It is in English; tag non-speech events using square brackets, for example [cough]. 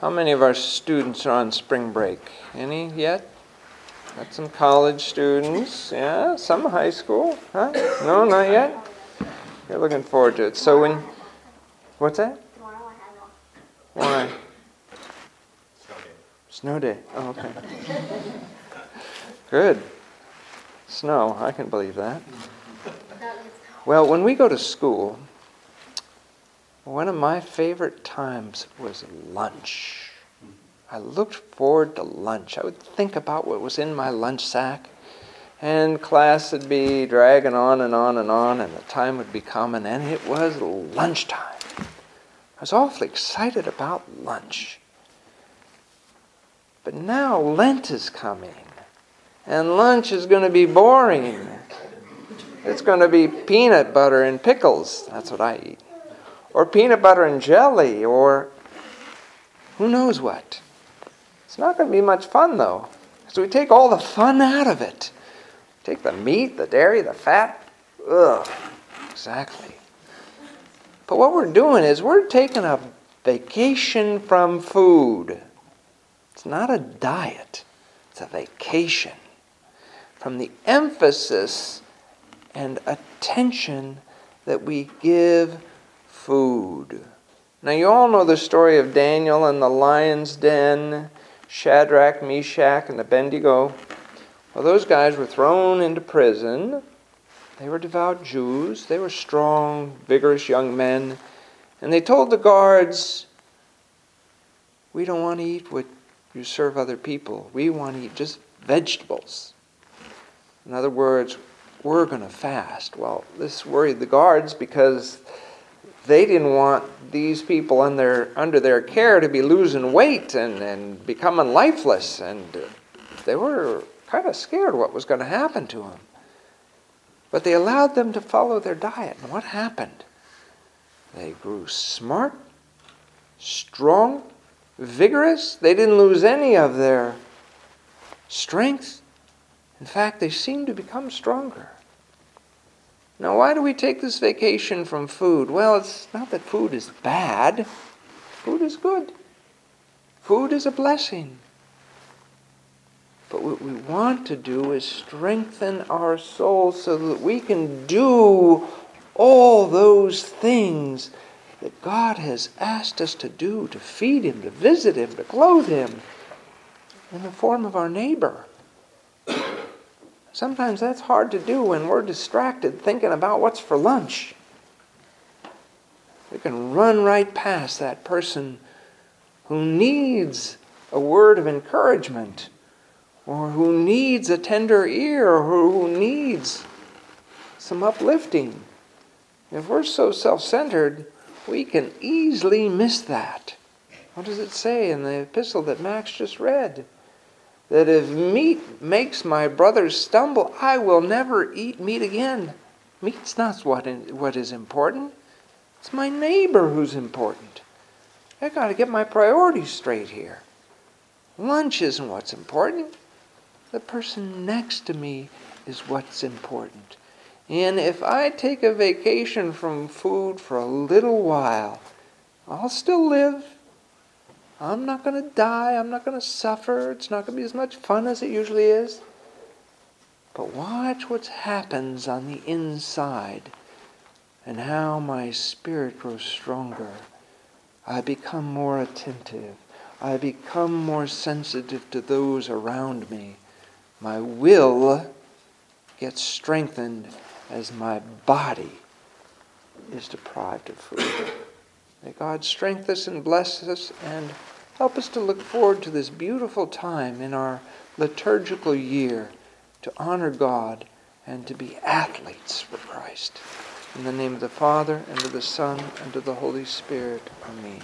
How many of our students are on spring break? Any yet? Got some college students, yeah, some high school, huh? No, not yet? You're looking forward to it. So when, what's that? Tomorrow I have off. Why? Snow day. Oh, okay. [laughs] Good. Snow, I can believe that. Well, when we go to school, one of my favorite times was lunch. I looked forward to lunch. I would think about what was in my lunch sack, and class would be dragging on and on and on, and the time would be coming, and it was lunchtime. I was awfully excited about lunch. But now Lent is coming, and lunch is going to be boring. It's going to be peanut butter and pickles. That's what I eat. Or peanut butter and jelly, or who knows what. It's not going to be much fun, though. So we take all the fun out of it. Take the meat, the dairy, the fat. Ugh, exactly. But what we're doing is we're taking a vacation from food. It's not a diet, it's a vacation from the emphasis and attention that we give food. Now, you all know the story of Daniel and the lion's den, Shadrach, Meshach, and Abednego. Well, those guys were thrown into prison. They were devout Jews. They were strong, vigorous young men. And they told the guards, We don't want to eat what you serve other people. We want to eat just vegetables. In other words, we're going to fast. Well, this worried the guards because they didn't want these people under, under their care to be losing weight and, and becoming lifeless. And they were kind of scared what was going to happen to them. But they allowed them to follow their diet. And what happened? They grew smart, strong, vigorous. They didn't lose any of their strength. In fact, they seemed to become stronger. Now, why do we take this vacation from food? Well, it's not that food is bad, food is good. Food is a blessing. But what we want to do is strengthen our soul so that we can do all those things that God has asked us to do to feed Him, to visit Him, to clothe Him in the form of our neighbor. Sometimes that's hard to do when we're distracted thinking about what's for lunch. We can run right past that person who needs a word of encouragement, or who needs a tender ear, or who needs some uplifting. If we're so self centered, we can easily miss that. What does it say in the epistle that Max just read? That if meat makes my brothers stumble, I will never eat meat again. Meat's not what, what is important. It's my neighbor who's important. I got to get my priorities straight here. Lunch isn't what's important. The person next to me is what's important. And if I take a vacation from food for a little while, I'll still live I'm not going to die. I'm not going to suffer. It's not going to be as much fun as it usually is. But watch what happens on the inside and how my spirit grows stronger. I become more attentive. I become more sensitive to those around me. My will gets strengthened as my body is deprived of food. May God strengthen us and bless us and help us to look forward to this beautiful time in our liturgical year to honor God and to be athletes for Christ. In the name of the Father, and of the Son, and of the Holy Spirit. Amen.